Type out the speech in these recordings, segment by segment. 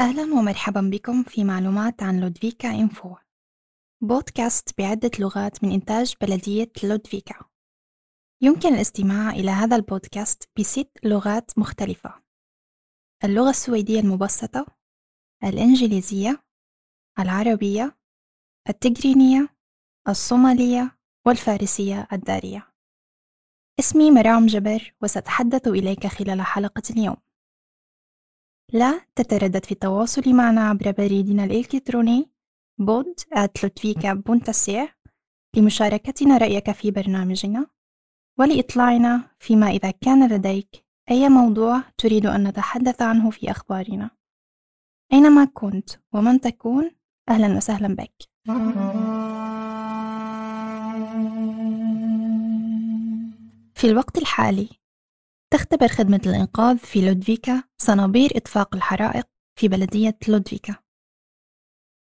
أهلا ومرحبا بكم في معلومات عن لودفيكا إنفو بودكاست بعدة لغات من إنتاج بلدية لودفيكا. يمكن الاستماع إلى هذا البودكاست بست لغات مختلفة. اللغة السويدية المبسطة الإنجليزية العربية التجرينية الصومالية والفارسية الدارية. اسمي مرام جبر وسأتحدث إليك خلال حلقة اليوم. لا تتردد في التواصل معنا عبر بريدنا الإلكتروني بود لمشاركتنا رأيك في برنامجنا ولإطلاعنا فيما إذا كان لديك أي موضوع تريد أن نتحدث عنه في أخبارنا. أينما كنت ومن تكون أهلا وسهلا بك. في الوقت الحالي تختبر خدمة الإنقاذ في لودفيكا صنابير إطفاء الحرائق في بلدية لودفيكا.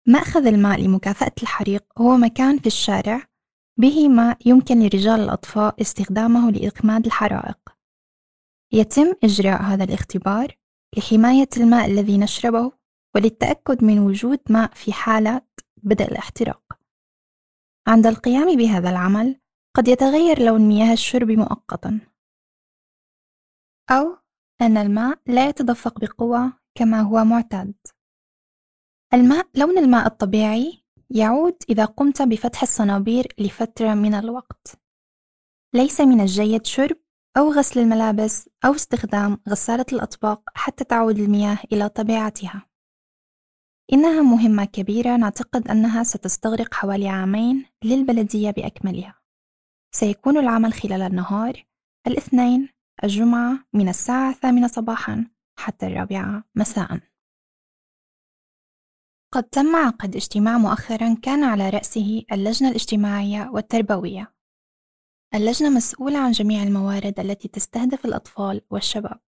مأخذ الماء لمكافأة الحريق هو مكان في الشارع به ماء يمكن لرجال الأطفاء استخدامه لإخماد الحرائق. يتم إجراء هذا الاختبار لحماية الماء الذي نشربه وللتأكد من وجود ماء في حالة بدء الاحتراق. عند القيام بهذا العمل قد يتغير لون مياه الشرب مؤقتا. أو أن الماء لا يتدفق بقوة كما هو معتاد. الماء لون الماء الطبيعي يعود إذا قمت بفتح الصنابير لفترة من الوقت. ليس من الجيد شرب أو غسل الملابس أو استخدام غسالة الأطباق حتى تعود المياه إلى طبيعتها. إنها مهمة كبيرة نعتقد أنها ستستغرق حوالي عامين للبلدية بأكملها. سيكون العمل خلال النهار الاثنين الجمعة من الساعة الثامنة صباحا حتى الرابعة مساء. قد تم عقد اجتماع مؤخرا كان على رأسه اللجنة الاجتماعية والتربوية. اللجنة مسؤولة عن جميع الموارد التي تستهدف الأطفال والشباب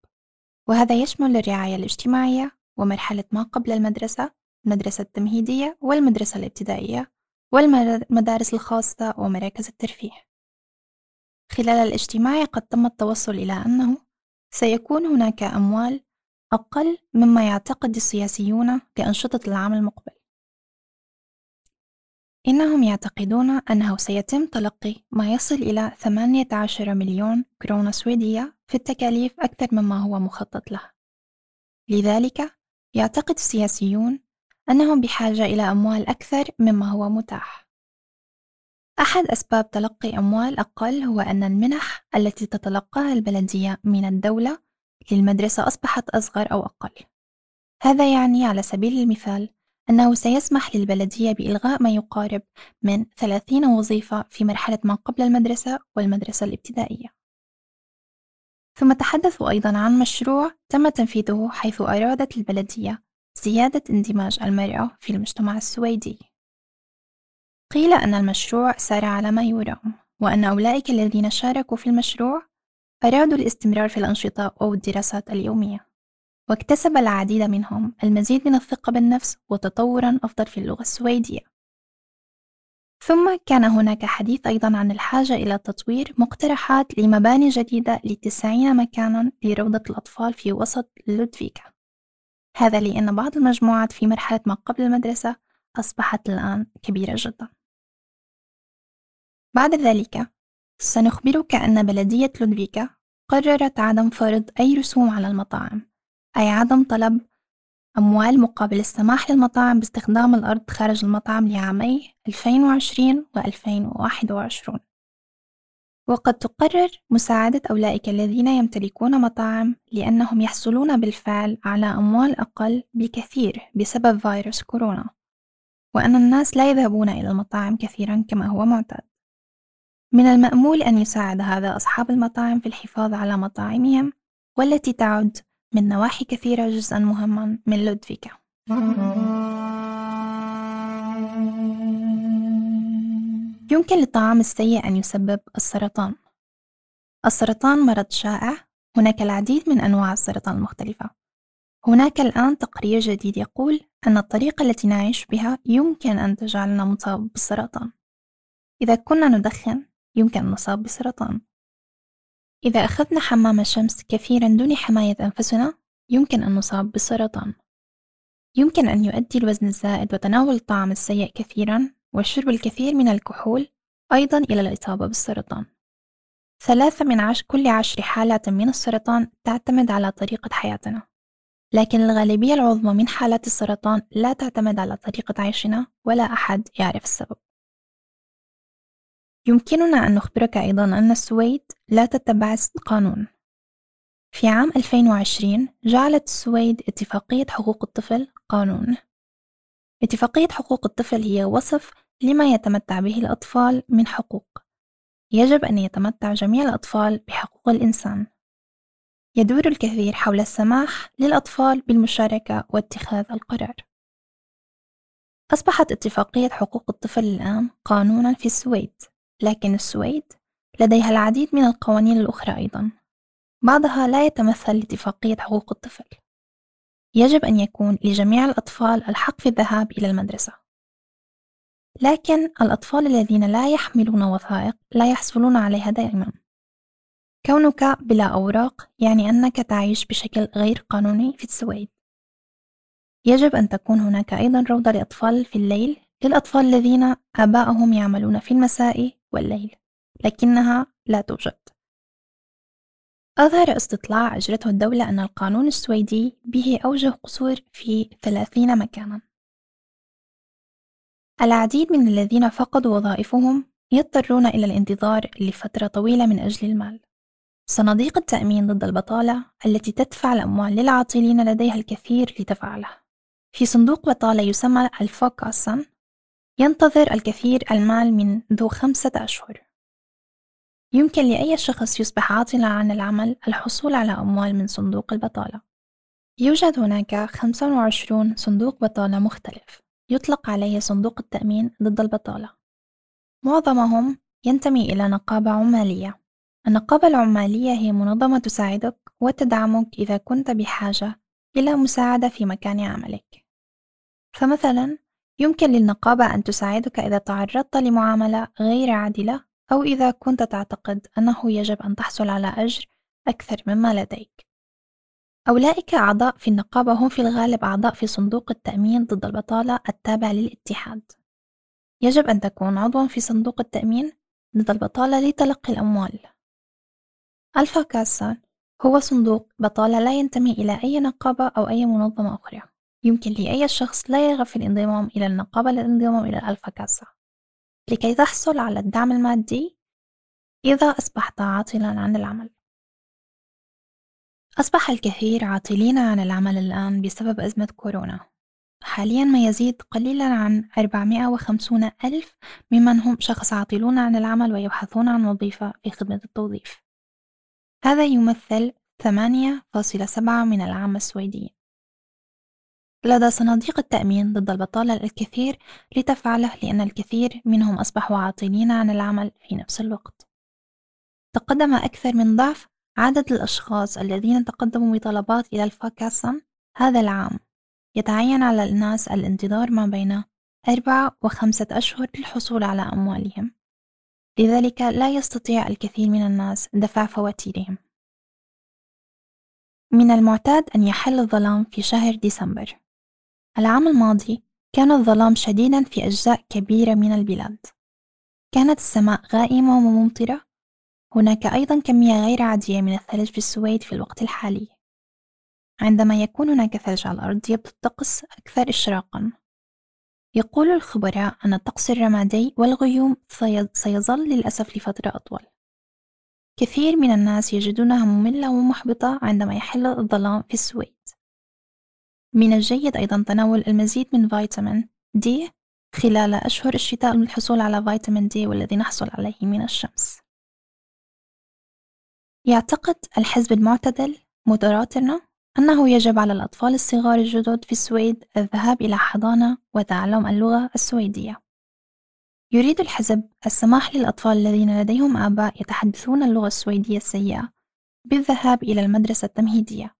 وهذا يشمل الرعاية الاجتماعية ومرحلة ما قبل المدرسة المدرسة التمهيدية والمدرسة الابتدائية والمدارس الخاصة ومراكز الترفيه. خلال الاجتماع قد تم التوصل إلى أنه سيكون هناك أموال أقل مما يعتقد السياسيون لأنشطة العام المقبل. إنهم يعتقدون أنه سيتم تلقي ما يصل إلى 18 مليون كرونة سويدية في التكاليف أكثر مما هو مخطط له. لذلك يعتقد السياسيون أنهم بحاجة إلى أموال أكثر مما هو متاح. أحد أسباب تلقي أموال أقل هو أن المنح التي تتلقاها البلدية من الدولة للمدرسة أصبحت أصغر أو أقل. هذا يعني على سبيل المثال أنه سيسمح للبلدية بإلغاء ما يقارب من 30 وظيفة في مرحلة ما قبل المدرسة والمدرسة الابتدائية. ثم تحدثوا أيضا عن مشروع تم تنفيذه حيث أرادت البلدية زيادة اندماج المرأة في المجتمع السويدي. قيل أن المشروع سار على ما يرام وأن أولئك الذين شاركوا في المشروع أرادوا الاستمرار في الأنشطة أو الدراسات اليومية. واكتسب العديد منهم المزيد من الثقة بالنفس وتطورا أفضل في اللغة السويدية. ثم كان هناك حديث أيضا عن الحاجة إلى تطوير مقترحات لمباني جديدة لتسعين مكانا لروضة الأطفال في وسط لودفيكا. هذا لأن بعض المجموعات في مرحلة ما قبل المدرسة أصبحت الآن كبيرة جدا. بعد ذلك سنخبرك أن بلدية لودفيكا قررت عدم فرض أي رسوم على المطاعم أي عدم طلب أموال مقابل السماح للمطاعم باستخدام الأرض خارج المطعم لعامي 2020 و 2021 وقد تقرر مساعدة أولئك الذين يمتلكون مطاعم لأنهم يحصلون بالفعل على أموال أقل بكثير بسبب فيروس كورونا. وأن الناس لا يذهبون إلى المطاعم كثيرا كما هو معتاد. من المأمول أن يساعد هذا أصحاب المطاعم في الحفاظ على مطاعمهم والتي تعد من نواحي كثيرة جزءا مهما من لودفيكا. يمكن للطعام السيء أن يسبب السرطان. السرطان مرض شائع هناك العديد من أنواع السرطان المختلفة. هناك الآن تقرير جديد يقول أن الطريقة التي نعيش بها يمكن أن تجعلنا مصاب بالسرطان. إذا كنا ندخن يمكن أن نصاب بسرطان إذا أخذنا حمام الشمس كثيرا دون حماية أنفسنا يمكن أن نصاب بالسرطان. يمكن أن يؤدي الوزن الزائد وتناول الطعام السيء كثيرا وشرب الكثير من الكحول أيضا إلى الإصابة بالسرطان. ثلاثة من عشر كل عشر حالات من السرطان تعتمد على طريقة حياتنا. لكن الغالبية العظمى من حالات السرطان لا تعتمد على طريقة عيشنا ولا أحد يعرف السبب. يمكننا أن نخبرك أيضا أن السويد لا تتبع القانون في عام 2020 جعلت السويد اتفاقية حقوق الطفل قانون. اتفاقية حقوق الطفل هي وصف لما يتمتع به الأطفال من حقوق. يجب أن يتمتع جميع الأطفال بحقوق الإنسان. يدور الكثير حول السماح للأطفال بالمشاركة واتخاذ القرار. أصبحت اتفاقية حقوق الطفل الآن قانونا في السويد لكن السويد لديها العديد من القوانين الأخرى أيضا. بعضها لا يتمثل لاتفاقية حقوق الطفل. يجب أن يكون لجميع الأطفال الحق في الذهاب إلى المدرسة. لكن الأطفال الذين لا يحملون وثائق لا يحصلون عليها دائما. كونك بلا أوراق يعني أنك تعيش بشكل غير قانوني في السويد. يجب أن تكون هناك أيضا روضة لأطفال في الليل للأطفال الذين آباءهم يعملون في المساء والليل لكنها لا توجد. أظهر استطلاع أجرته الدولة أن القانون السويدي به أوجه قصور في ثلاثين مكانا. العديد من الذين فقدوا وظائفهم يضطرون إلى الانتظار لفترة طويلة من أجل المال. صناديق التأمين ضد البطالة التي تدفع الأموال للعاطلين لديها الكثير لتفعله. في صندوق بطالة يسمى الفوكاسن ينتظر الكثير المال منذ خمسة أشهر. يمكن لأي شخص يصبح عاطلا عن العمل الحصول على أموال من صندوق البطالة. يوجد هناك 25 صندوق بطالة مختلف يطلق عليه صندوق التأمين ضد البطالة. معظمهم ينتمي إلى نقابة عمالية. النقابة العمالية هي منظمة تساعدك وتدعمك إذا كنت بحاجة إلى مساعدة في مكان عملك. فمثلا يمكن للنقابة أن تساعدك إذا تعرضت لمعاملة غير عادلة أو إذا كنت تعتقد أنه يجب أن تحصل على أجر أكثر مما لديك. أولئك أعضاء في النقابة هم في الغالب أعضاء في صندوق التأمين ضد البطالة التابع للاتحاد. يجب أن تكون عضوا في صندوق التأمين ضد البطالة لتلقي الأموال. ألفا كاسا هو صندوق بطالة لا ينتمي إلى أي نقابة أو أي منظمة أخرى. يمكن لأي شخص لا يرغب في الانضمام إلى النقابة للانضمام إلى ألفا كاسا لكي تحصل على الدعم المادي إذا أصبحت عاطلا عن العمل. أصبح الكثير عاطلين عن العمل الآن بسبب أزمة كورونا. حاليا ما يزيد قليلا عن 450 ألف ممن هم شخص عاطلون عن العمل ويبحثون عن وظيفة في خدمة التوظيف. هذا يمثل 8.7 من العامة السويديين لدى صناديق التأمين ضد البطالة الكثير لتفعله لأن الكثير منهم أصبحوا عاطلين عن العمل في نفس الوقت. تقدم أكثر من ضعف عدد الأشخاص الذين تقدموا بطلبات إلى الفاكاسن هذا العام. يتعين على الناس الانتظار ما بين أربعة وخمسة أشهر للحصول على أموالهم. لذلك لا يستطيع الكثير من الناس دفع فواتيرهم. من المعتاد أن يحل الظلام في شهر ديسمبر. العام الماضي كان الظلام شديدا في أجزاء كبيرة من البلاد. كانت السماء غائمة وممطرة. هناك أيضا كمية غير عادية من الثلج في السويد في الوقت الحالي. عندما يكون هناك ثلج على الأرض يبدو الطقس أكثر إشراقا. يقول الخبراء أن الطقس الرمادي والغيوم سيظل للأسف لفترة أطول. كثير من الناس يجدونها مملة ومحبطة عندما يحل الظلام في السويد. من الجيد أيضا تناول المزيد من فيتامين دي خلال أشهر الشتاء للحصول على فيتامين دي والذي نحصل عليه من الشمس. يعتقد الحزب المعتدل مودراتنا أنه يجب على الأطفال الصغار الجدد في السويد الذهاب إلى حضانة وتعلم اللغة السويدية يريد الحزب السماح للأطفال الذين لديهم آباء يتحدثون اللغة السويدية السيئة بالذهاب إلى المدرسة التمهيدية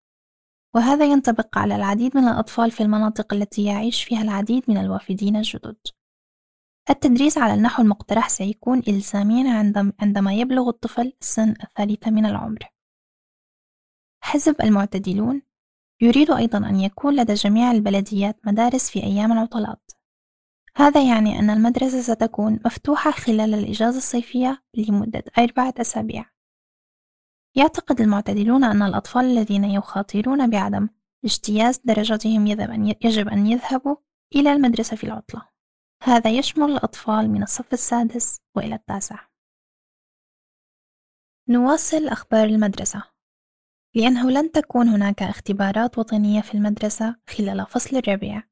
وهذا ينطبق على العديد من الأطفال في المناطق التي يعيش فيها العديد من الوافدين الجدد. التدريس على النحو المقترح سيكون إلزاميا عندما يبلغ الطفل سن الثالثة من العمر. حزب المعتدلون يريد أيضا أن يكون لدى جميع البلديات مدارس في أيام العطلات. هذا يعني أن المدرسة ستكون مفتوحة خلال الإجازة الصيفية لمدة أربعة أسابيع. يعتقد المعتدلون أن الأطفال الذين يخاطرون بعدم اجتياز درجتهم يجب أن يذهبوا إلى المدرسة في العطلة. هذا يشمل الأطفال من الصف السادس وإلى التاسع. نواصل أخبار المدرسة. لأنه لن تكون هناك اختبارات وطنية في المدرسة خلال فصل الربيع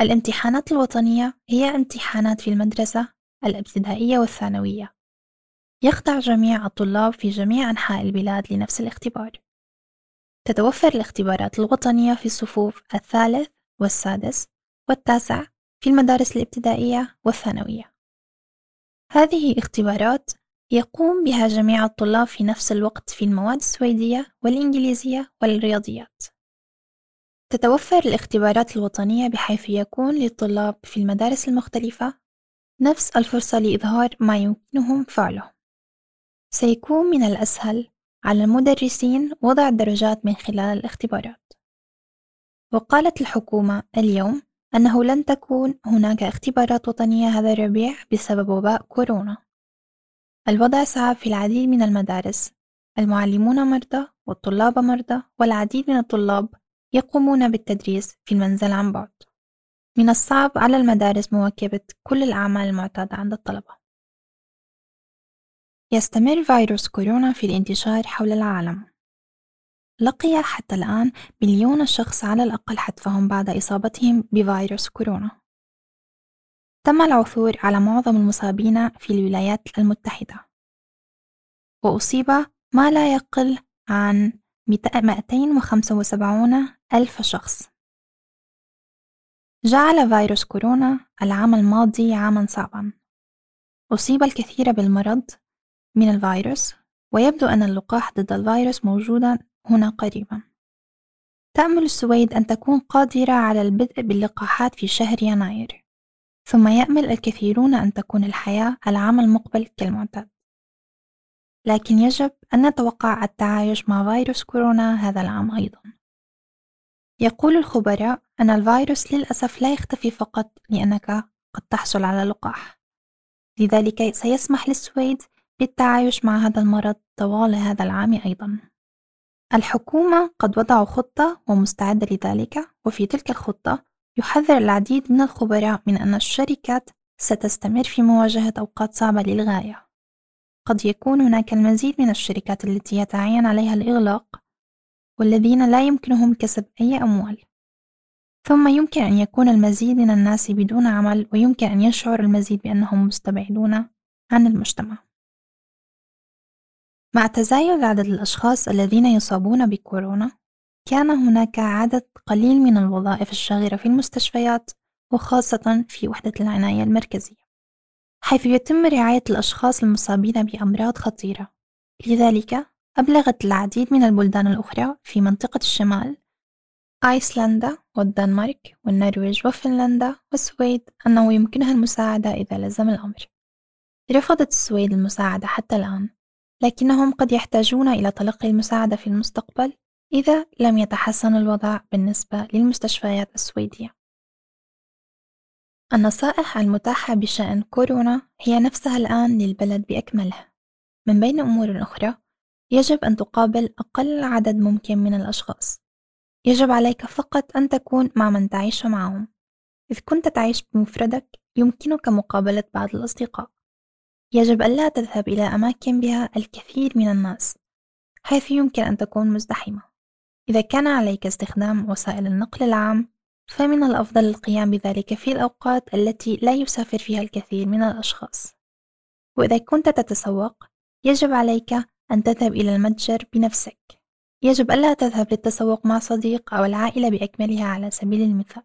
الامتحانات الوطنية هي امتحانات في المدرسة الابتدائية والثانوية. يخضع جميع الطلاب في جميع أنحاء البلاد لنفس الاختبار. تتوفر الاختبارات الوطنية في الصفوف الثالث والسادس والتاسع في المدارس الابتدائية والثانوية. هذه اختبارات يقوم بها جميع الطلاب في نفس الوقت في المواد السويدية والإنجليزية والرياضيات. تتوفر الاختبارات الوطنية بحيث يكون للطلاب في المدارس المختلفة نفس الفرصة لإظهار ما يمكنهم فعله. سيكون من الأسهل على المدرسين وضع الدرجات من خلال الاختبارات. وقالت الحكومة اليوم أنه لن تكون هناك اختبارات وطنية هذا الربيع بسبب وباء كورونا. الوضع صعب في العديد من المدارس. المعلمون مرضى والطلاب مرضى والعديد من الطلاب يقومون بالتدريس في المنزل عن بعد. من الصعب على المدارس مواكبة كل الأعمال المعتادة عند الطلبة. يستمر فيروس كورونا في الانتشار حول العالم. لقي حتى الآن مليون شخص على الأقل حتفهم بعد إصابتهم بفيروس كورونا. تم العثور على معظم المصابين في الولايات المتحدة. وأصيب ما لا يقل عن 275 ألف شخص. جعل فيروس كورونا العام الماضي عاما صعبا. أصيب الكثير بالمرض من الفيروس ويبدو أن اللقاح ضد الفيروس موجودا هنا قريبا. تأمل السويد أن تكون قادرة على البدء باللقاحات في شهر يناير. ثم يأمل الكثيرون أن تكون الحياة العام المقبل كالمعتاد. لكن يجب أن نتوقع التعايش مع فيروس كورونا هذا العام أيضا. يقول الخبراء أن الفيروس للأسف لا يختفي فقط لأنك قد تحصل على لقاح. لذلك سيسمح للسويد بالتعايش مع هذا المرض طوال هذا العام أيضا. الحكومة قد وضعوا خطة ومستعدة لذلك وفي تلك الخطة يحذر العديد من الخبراء من أن الشركات ستستمر في مواجهة أوقات صعبة للغاية. قد يكون هناك المزيد من الشركات التي يتعين عليها الإغلاق والذين لا يمكنهم كسب أي أموال. ثم يمكن أن يكون المزيد من الناس بدون عمل ويمكن أن يشعر المزيد بأنهم مستبعدون عن المجتمع. مع تزايد عدد الأشخاص الذين يصابون بكورونا كان هناك عدد قليل من الوظائف الشاغرة في المستشفيات وخاصة في وحدة العناية المركزية حيث يتم رعاية الأشخاص المصابين بأمراض خطيرة. لذلك أبلغت العديد من البلدان الأخرى في منطقة الشمال أيسلندا والدنمارك والنرويج وفنلندا والسويد أنه يمكنها المساعدة إذا لزم الأمر. رفضت السويد المساعدة حتى الآن لكنهم قد يحتاجون إلى تلقي المساعدة في المستقبل إذا لم يتحسن الوضع بالنسبة للمستشفيات السويدية. النصائح المتاحة بشأن كورونا هي نفسها الآن للبلد بأكمله من بين أمور أخرى يجب أن تقابل أقل عدد ممكن من الأشخاص. يجب عليك فقط أن تكون مع من تعيش معهم. إذ كنت تعيش بمفردك يمكنك مقابلة بعض الأصدقاء. يجب ألا تذهب إلى أماكن بها الكثير من الناس حيث يمكن أن تكون مزدحمة. إذا كان عليك استخدام وسائل النقل العام فمن الأفضل القيام بذلك في الأوقات التي لا يسافر فيها الكثير من الأشخاص. وإذا كنت تتسوق يجب عليك أن تذهب إلى المتجر بنفسك. يجب ألا تذهب للتسوق مع صديق أو العائلة بأكملها على سبيل المثال.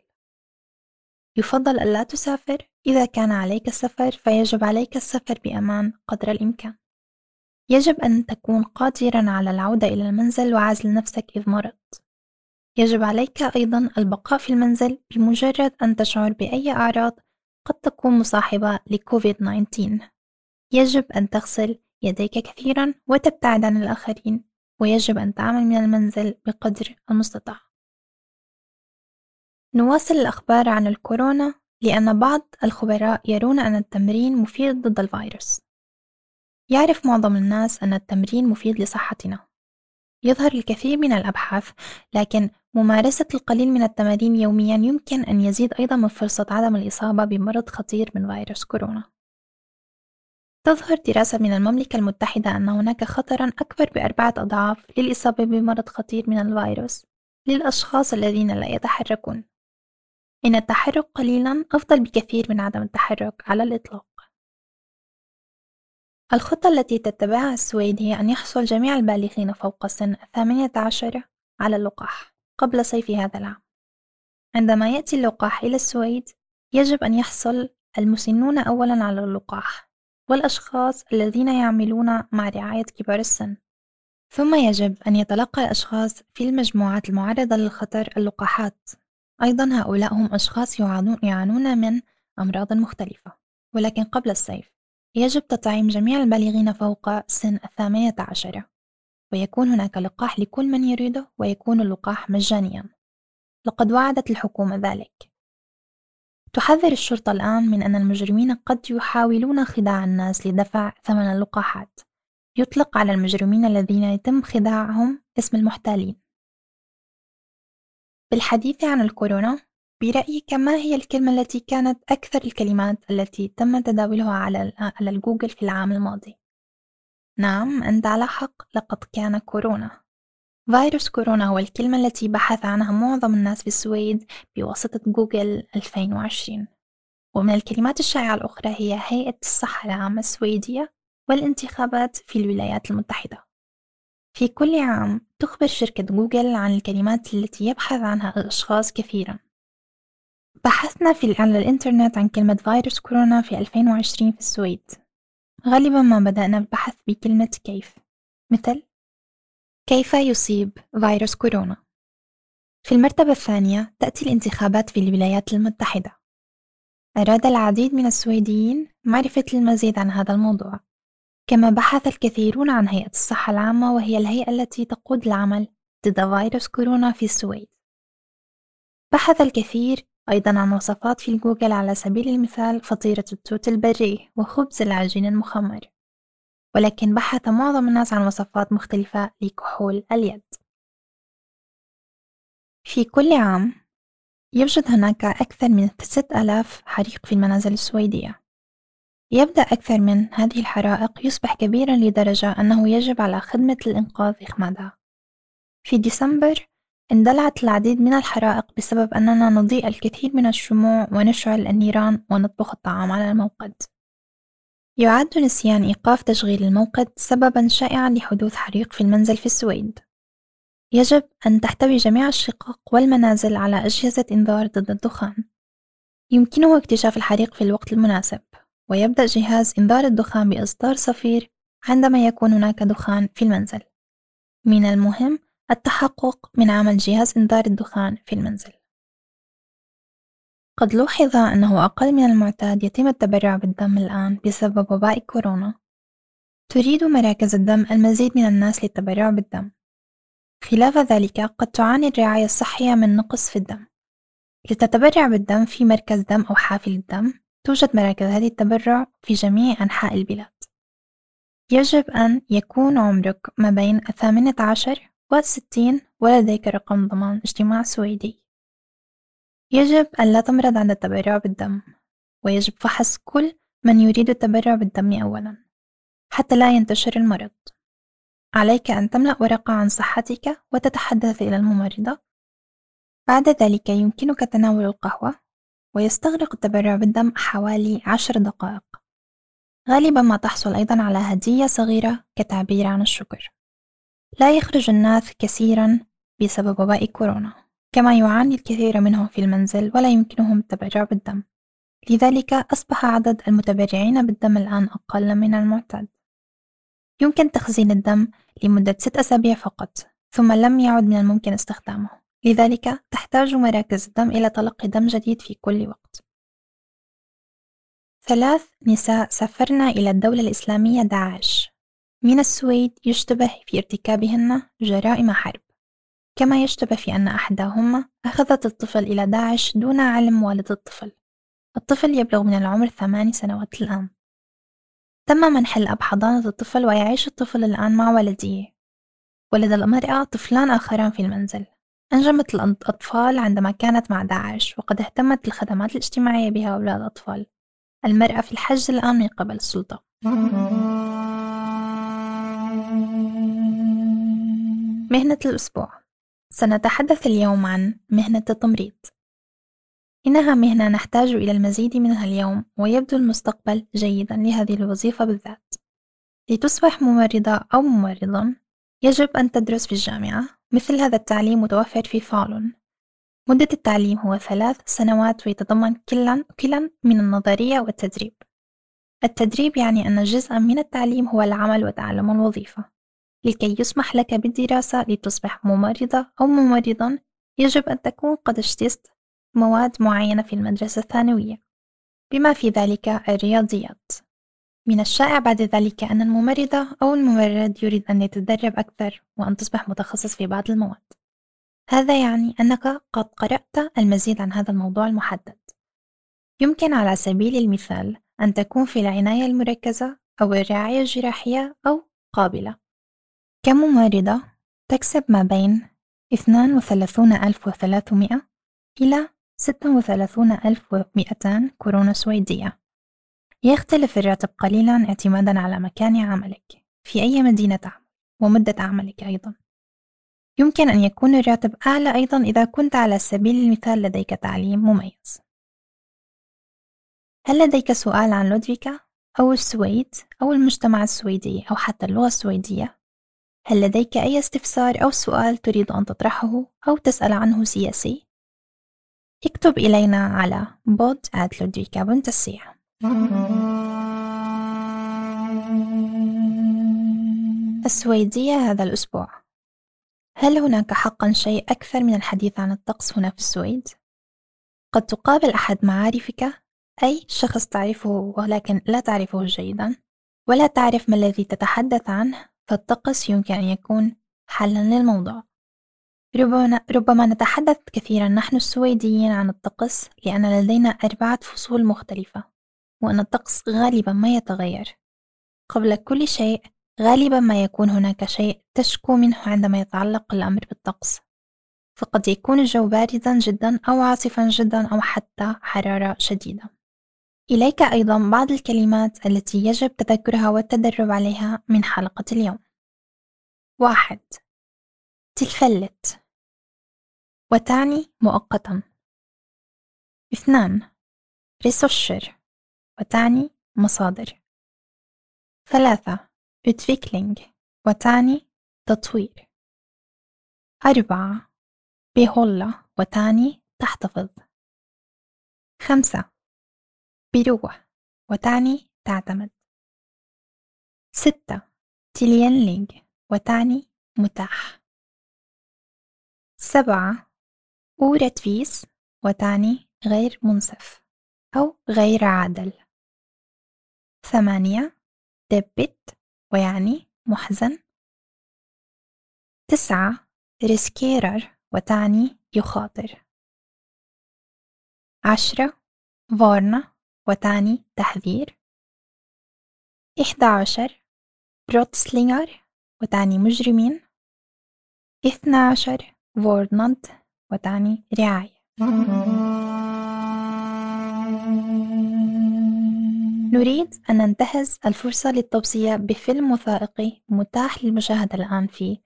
يفضل ألا تسافر. إذا كان عليك السفر فيجب عليك السفر بأمان قدر الإمكان. يجب أن تكون قادرا على العودة إلى المنزل وعزل نفسك إذ مرضت. يجب عليك أيضا البقاء في المنزل بمجرد أن تشعر بأي أعراض قد تكون مصاحبة لكوفيد 19 يجب أن تغسل يديك كثيرا وتبتعد عن الآخرين ويجب أن تعمل من المنزل بقدر المستطاع. نواصل الأخبار عن الكورونا لأن بعض الخبراء يرون أن التمرين مفيد ضد الفيروس. يعرف معظم الناس أن التمرين مفيد لصحتنا. يظهر الكثير من الأبحاث، لكن ممارسة القليل من التمارين يوميا يمكن أن يزيد أيضا من فرصة عدم الإصابة بمرض خطير من فيروس كورونا. تظهر دراسة من المملكة المتحدة أن هناك خطرا أكبر بأربعة أضعاف للإصابة بمرض خطير من الفيروس للأشخاص الذين لا يتحركون. إن التحرك قليلا أفضل بكثير من عدم التحرك على الإطلاق. الخطة التي تتبعها السويد هي أن يحصل جميع البالغين فوق سن الثامنة عشرة على اللقاح قبل صيف هذا العام. عندما يأتي اللقاح إلى السويد يجب أن يحصل المسنون أولا على اللقاح والأشخاص الذين يعملون مع رعاية كبار السن. ثم يجب أن يتلقى الأشخاص في المجموعات المعرضة للخطر اللقاحات. أيضا هؤلاء هم أشخاص يعانون من أمراض مختلفة ولكن قبل الصيف. يجب تطعيم جميع البالغين فوق سن الثامنة عشرة ويكون هناك لقاح لكل من يريده ويكون اللقاح مجانيا. لقد وعدت الحكومة ذلك. تحذر الشرطة الآن من أن المجرمين قد يحاولون خداع الناس لدفع ثمن اللقاحات. يطلق على المجرمين الذين يتم خداعهم اسم المحتالين. بالحديث عن الكورونا برأيك ما هي الكلمة التي كانت أكثر الكلمات التي تم تداولها على على الجوجل في العام الماضي؟ نعم أنت على حق لقد كان كورونا. فيروس كورونا هو الكلمة التي بحث عنها معظم الناس في السويد بواسطة جوجل 2020 ومن الكلمات الشائعة الأخرى هي هيئة الصحة العامة السويدية والانتخابات في الولايات المتحدة. في كل عام تخبر شركة جوجل عن الكلمات التي يبحث عنها الأشخاص كثيرا. بحثنا في على الإنترنت عن كلمة فيروس كورونا في 2020 في السويد. غالبا ما بدأنا البحث بكلمة كيف. مثل كيف يصيب فيروس كورونا؟ في المرتبة الثانية تأتي الانتخابات في الولايات المتحدة. أراد العديد من السويديين معرفة المزيد عن هذا الموضوع. كما بحث الكثيرون عن هيئة الصحة العامة وهي الهيئة التي تقود العمل ضد فيروس كورونا في السويد. بحث الكثير أيضا عن وصفات في جوجل على سبيل المثال فطيرة التوت البري وخبز العجين المخمر. ولكن بحث معظم الناس عن وصفات مختلفة لكحول اليد. في كل عام يوجد هناك أكثر من 6000 حريق في المنازل السويدية. يبدأ أكثر من هذه الحرائق يصبح كبيرا لدرجة أنه يجب على خدمة الإنقاذ إخمادها. في ديسمبر اندلعت العديد من الحرائق بسبب أننا نضيء الكثير من الشموع ونشعل النيران ونطبخ الطعام على الموقد. يعد نسيان إيقاف تشغيل الموقد سببا شائعا لحدوث حريق في المنزل في السويد. يجب أن تحتوي جميع الشقق والمنازل على أجهزة إنذار ضد الدخان يمكنه اكتشاف الحريق في الوقت المناسب ويبدأ جهاز إنذار الدخان بإصدار صفير عندما يكون هناك دخان في المنزل. من المهم التحقق من عمل جهاز إنذار الدخان في المنزل. قد لوحظ أنه أقل من المعتاد يتم التبرع بالدم الآن بسبب وباء كورونا. تريد مراكز الدم المزيد من الناس للتبرع بالدم. خلاف ذلك قد تعاني الرعاية الصحية من نقص في الدم. لتتبرع بالدم في مركز دم أو حافل الدم توجد مراكز هذه التبرع في جميع أنحاء البلاد. يجب أن يكون عمرك ما بين الثامنة عشر والستين ولديك رقم ضمان اجتماع سويدي. يجب أن لا تمرض عند التبرع بالدم ويجب فحص كل من يريد التبرع بالدم أولا حتى لا ينتشر المرض. عليك أن تملأ ورقة عن صحتك وتتحدث إلى الممرضة. بعد ذلك يمكنك تناول القهوة ويستغرق التبرع بالدم حوالي عشر دقائق. غالبا ما تحصل أيضا على هدية صغيرة كتعبير عن الشكر. لا يخرج الناس كثيرا بسبب وباء كورونا كما يعاني الكثير منهم في المنزل ولا يمكنهم التبرع بالدم. لذلك أصبح عدد المتبرعين بالدم الآن أقل من المعتاد. يمكن تخزين الدم لمدة ست أسابيع فقط ثم لم يعد من الممكن استخدامه. لذلك تحتاج مراكز الدم إلى تلقي دم جديد في كل وقت. ثلاث نساء سافرن إلى الدولة الإسلامية داعش. من السويد يشتبه في ارتكابهن جرائم حرب. كما يشتبه في أن أحداهما أخذت الطفل إلى داعش دون علم والد الطفل. الطفل يبلغ من العمر ثماني سنوات الآن. تم منح الأب حضانة الطفل ويعيش الطفل الآن مع والديه ولد المرأة طفلان آخران في المنزل. أنجبت الأطفال عندما كانت مع داعش وقد اهتمت الخدمات الاجتماعية بهؤلاء الأطفال. المرأة في الحج الآن من قبل السلطة. مهنة الأسبوع. سنتحدث اليوم عن مهنة التمريض. إنها مهنة نحتاج إلى المزيد منها اليوم ويبدو المستقبل جيدا لهذه الوظيفة بالذات. لتصبح ممرضة أو ممرضا يجب أن تدرس في الجامعة. مثل هذا التعليم متوفر في فالون مدة التعليم هو ثلاث سنوات ويتضمن كلا كلا من النظرية والتدريب. التدريب يعني أن جزءا من التعليم هو العمل وتعلم الوظيفة. لكي يسمح لك بالدراسة لتصبح ممرضة أو ممرضا يجب أن تكون قد اجتزت مواد معينة في المدرسة الثانوية. بما في ذلك الرياضيات. من الشائع بعد ذلك أن الممرضة أو الممرض يريد أن يتدرب أكثر وأن تصبح متخصص في بعض المواد. هذا يعني أنك قد قرأت المزيد عن هذا الموضوع المحدد. يمكن على سبيل المثال أن تكون في العناية المركزة أو الرعاية الجراحية أو قابلة. كممرضة تكسب ما بين 32300 إلى 36200 كورونا سويدية؟ يختلف الراتب قليلا اعتمادا على مكان عملك في أي مدينة تعمل ومدة عملك أيضا. يمكن أن يكون الراتب أعلى أيضا إذا كنت على سبيل المثال لديك تعليم مميز. هل لديك سؤال عن لودفيكا أو السويد أو المجتمع السويدي أو حتى اللغة السويدية؟ هل لديك أي استفسار أو سؤال تريد أن تطرحه أو تسأل عنه سياسي؟ اكتب إلينا على bod@ludvika.se السويدية هذا الأسبوع هل هناك حقا شيء أكثر من الحديث عن الطقس هنا في السويد؟ قد تقابل أحد معارفك أي شخص تعرفه ولكن لا تعرفه جيدا ولا تعرف ما الذي تتحدث عنه فالطقس يمكن أن يكون حلا للموضوع. ربما, نتحدث كثيرا. نحن السويديين عن الطقس لأن لدينا أربعة فصول مختلفة وأن الطقس غالبا ما يتغير. قبل كل شيء غالبا ما يكون هناك شيء تشكو منه عندما يتعلق الأمر بالطقس. فقد يكون الجو باردا جدا أو عاصفا جدا أو حتى حرارة شديدة. إليك أيضا بعض الكلمات التي يجب تذكرها والتدرب عليها من حلقة اليوم. واحد. تلفلت. وتعني مؤقتا. اثنان. ريسوشر. وتعني مصادر. ثلاثة. Utveckling وتعني تطوير. أربعة. behålla وتعني تحتفظ. خمسة. بروح وتعني تعتمد. ستة تلينلينج وتعني متاح. سبعة orättvis وتعني غير منصف أو غير عادل. ثمانية deppigt. ويعني محزن. تسعة riskerar. وتعني يخاطر. عشرة varna. وتعني تحذير. إحدى عشر وتعني مجرمين. اثنى عشر فورناد وتعني رعاية. نريد أن ننتهز الفرصة للتوصية بفيلم وثائقي متاح للمشاهدة الآن في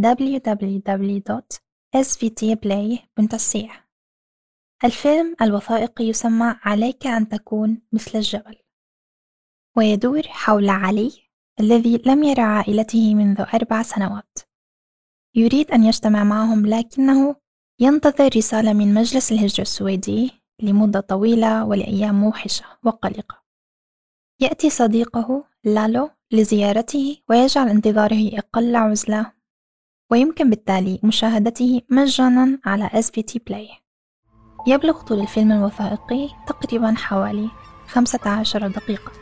www.svtplay.ca الفيلم الوثائقي يسمى عليك أن تكون مثل الجبل ويدور حول علي الذي لم يرى عائلته منذ أربع سنوات. يريد أن يجتمع معهم لكنه ينتظر رسالة من مجلس الهجرة السويدي لمدة طويلة ولأيام موحشة وقلقة. يأتي صديقه لالو لزيارته ويجعل انتظاره أقل عزلة ويمكن بالتالي مشاهدته مجانا على SVT Play. يبلغ طول الفيلم الوثائقي تقريبا حوالي 15 دقيقة.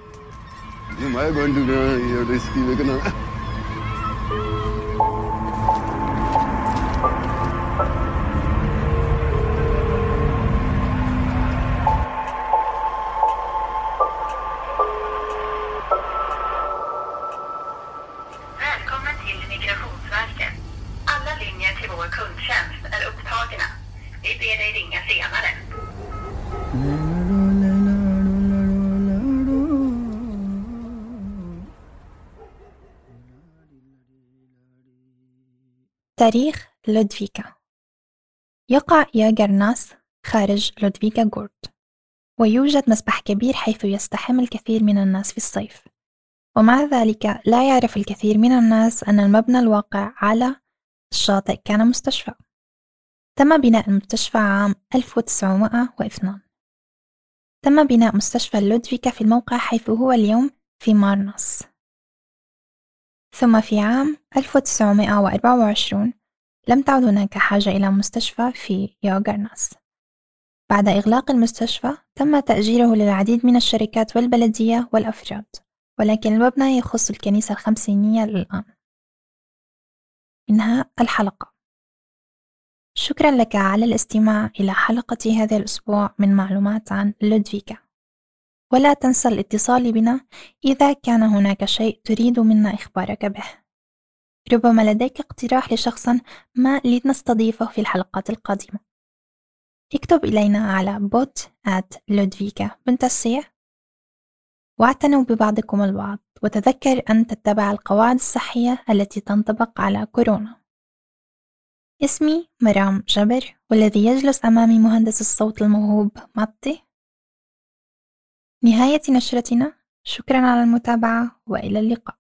تاريخ لودفيكا. يقع ياغرناس خارج لودفيكا غورد ويوجد مسبح كبير حيث يستحم الكثير من الناس في الصيف. ومع ذلك لا يعرف الكثير من الناس أن المبنى الواقع على الشاطئ كان مستشفى. تم بناء المستشفى عام 1902 تم بناء مستشفى لودفيكا في الموقع حيث هو اليوم في مارنس ثم في عام 1924 لم تعد هناك حاجة إلى مستشفى في يوغرناس. بعد إغلاق المستشفى تم تأجيره للعديد من الشركات والبلدية والأفراد ولكن المبنى يخص الكنيسة الخمسينية الآن إنهاء الحلقة. شكرا لك على الاستماع إلى حلقة هذا الأسبوع من معلومات عن لودفيكا. ولا تنسى الاتصال بنا إذا كان هناك شيء تريد منا إخبارك به. ربما لديك اقتراح لشخص ما لنستضيفه في الحلقات القادمة. اكتب إلينا على bot at واعتنوا ببعضكم البعض وتذكر أن تتبع القواعد الصحية التي تنطبق على كورونا. اسمي مرام جبر والذي يجلس أمامي مهندس الصوت الموهوب ماتي نهاية نشرتنا شكرا على المتابعة وإلى اللقاء.